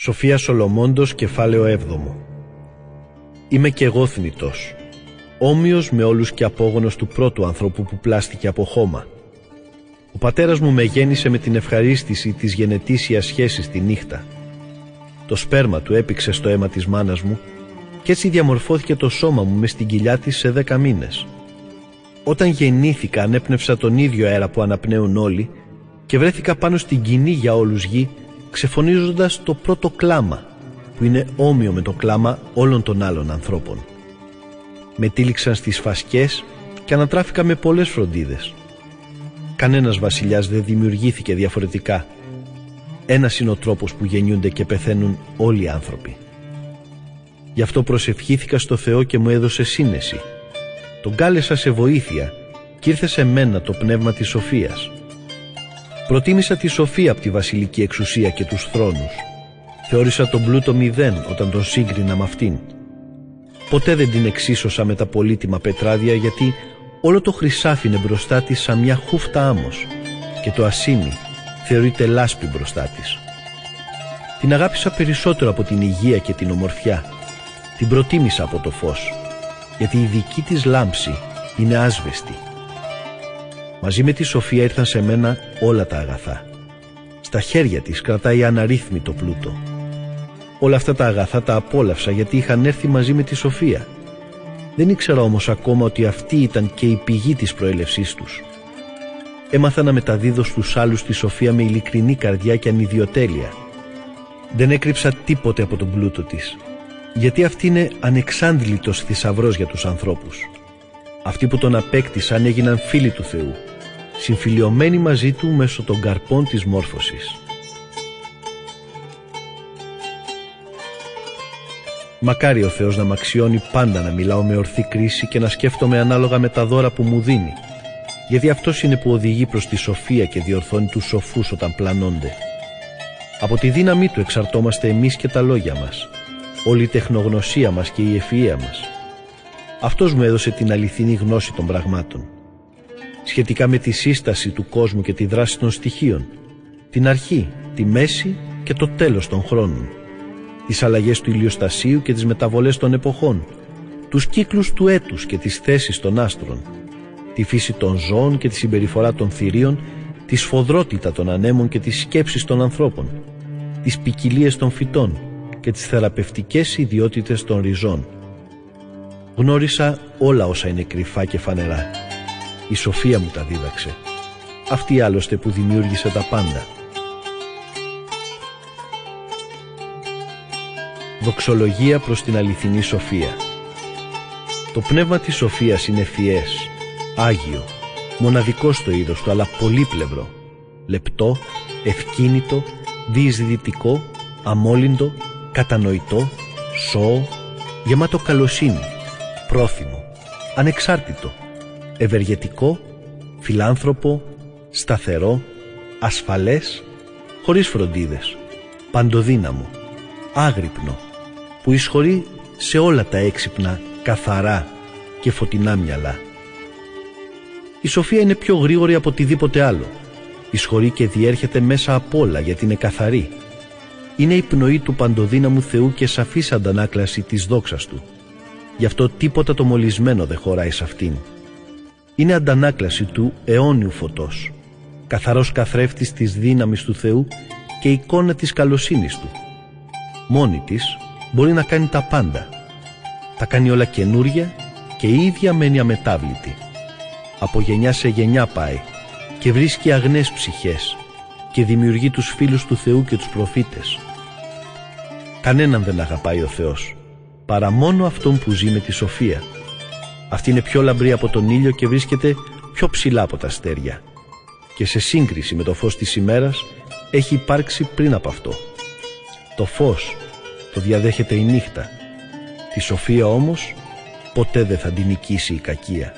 Σοφία Σολομόντος, κεφάλαιο 7 Είμαι και εγώ θνητός, όμοιος με όλους και απόγονος του πρώτου ανθρώπου που πλάστηκε από χώμα. Ο πατέρας μου με γέννησε με την ευχαρίστηση της γενετήσιας σχέσης τη νύχτα. Το σπέρμα του έπηξε στο αίμα της μάνας μου και έτσι διαμορφώθηκε το σώμα μου μες στην κοιλιά της σε δέκα μήνες. Όταν γεννήθηκα ανέπνευσα τον ίδιο αέρα που αναπνέουν όλοι και βρέθηκα πάνω στην κοινή για όλους γη ξεφωνίζοντας το πρώτο κλάμα που είναι όμοιο με το κλάμα όλων των άλλων ανθρώπων. Με τύλιξαν στις φασκές και ανατράφηκα με πολλές φροντίδες. Κανένας βασιλιάς δεν δημιουργήθηκε διαφορετικά. Ένας είναι ο τρόπος που γεννιούνται και πεθαίνουν όλοι οι άνθρωποι. Γι' αυτό προσευχήθηκα στο Θεό και μου έδωσε σύνεση. Τον κάλεσα σε βοήθεια και ήρθε σε μένα το πνεύμα της σοφίας Προτίμησα τη σοφία από τη βασιλική εξουσία και τους θρόνους. Θεώρησα τον πλούτο μηδέν όταν τον σύγκρινα με αυτήν. Ποτέ δεν την εξίσωσα με τα πολύτιμα πετράδια γιατί όλο το χρυσάφι είναι μπροστά της σαν μια χούφτα άμμος και το ασίμι θεωρείται λάσπη μπροστά της. Την αγάπησα περισσότερο από την υγεία και την ομορφιά. Την προτίμησα από το φως γιατί η δική της λάμψη είναι άσβεστη Μαζί με τη Σοφία ήρθαν σε μένα όλα τα αγαθά. Στα χέρια της κρατάει αναρρύθμιτο πλούτο. Όλα αυτά τα αγαθά τα απόλαυσα γιατί είχαν έρθει μαζί με τη Σοφία. Δεν ήξερα όμως ακόμα ότι αυτή ήταν και η πηγή της προέλευσής τους. Έμαθα να μεταδίδω στους άλλους τη Σοφία με ειλικρινή καρδιά και ανιδιοτέλεια. Δεν έκρυψα τίποτε από τον πλούτο της, γιατί αυτή είναι ανεξάντλητος θησαυρός για τους ανθρώπους. Αυτοί που τον απέκτησαν έγιναν φίλοι του Θεού συμφιλιωμένοι μαζί του μέσω των καρπών της μόρφωσης. Μακάρι ο Θεός να μ' αξιώνει πάντα να μιλάω με ορθή κρίση και να σκέφτομαι ανάλογα με τα δώρα που μου δίνει, γιατί αυτός είναι που οδηγεί προς τη σοφία και διορθώνει τους σοφούς όταν πλανώνται. Από τη δύναμή του εξαρτώμαστε εμείς και τα λόγια μας, όλη η τεχνογνωσία μας και η ευφυΐα μας. Αυτός μου έδωσε την αληθινή γνώση των πραγμάτων σχετικά με τη σύσταση του κόσμου και τη δράση των στοιχείων, την αρχή, τη μέση και το τέλος των χρόνων, τις αλλαγές του ηλιοστασίου και τις μεταβολές των εποχών, τους κύκλους του έτους και τις θέσεις των άστρων, τη φύση των ζώων και τη συμπεριφορά των θηρίων, τη σφοδρότητα των ανέμων και τις σκέψεις των ανθρώπων, τις ποικιλίες των φυτών και τις θεραπευτικές ιδιότητες των ριζών. Γνώρισα όλα όσα είναι κρυφά και φανερά η Σοφία μου τα δίδαξε. Αυτή άλλωστε που δημιούργησε τα πάντα. Δοξολογία προς την αληθινή Σοφία Το πνεύμα της Σοφίας είναι φιές, άγιο, μοναδικό στο είδος του αλλά πολύπλευρο, λεπτό, ευκίνητο, διεισδυτικό, αμόλυντο, κατανοητό, σώο, γεμάτο καλοσύνη, πρόθυμο, ανεξάρτητο, ευεργετικό, φιλάνθρωπο, σταθερό, ασφαλές, χωρίς φροντίδες, παντοδύναμο, άγρυπνο, που εισχωρεί σε όλα τα έξυπνα, καθαρά και φωτεινά μυαλά. Η σοφία είναι πιο γρήγορη από οτιδήποτε άλλο. Εισχωρεί και διέρχεται μέσα από όλα γιατί είναι καθαρή. Είναι η πνοή του παντοδύναμου Θεού και σαφής αντανάκλαση της δόξας Του. Γι' αυτό τίποτα το μολυσμένο δεν χωράει σε αυτήν είναι αντανάκλαση του αιώνιου φωτός, καθαρός καθρέφτης της δύναμης του Θεού και εικόνα της καλοσύνης Του. Μόνη της μπορεί να κάνει τα πάντα. Τα κάνει όλα καινούρια και η ίδια μένει αμετάβλητη. Από γενιά σε γενιά πάει και βρίσκει αγνές ψυχές και δημιουργεί τους φίλους του Θεού και τους προφήτες. Κανέναν δεν αγαπάει ο Θεός, παρά μόνο αυτόν που ζει με τη σοφία αυτή είναι πιο λαμπρή από τον ήλιο και βρίσκεται πιο ψηλά από τα αστέρια. Και σε σύγκριση με το φως της ημέρας έχει υπάρξει πριν από αυτό. Το φως το διαδέχεται η νύχτα. Τη σοφία όμως ποτέ δεν θα την νικήσει η κακία.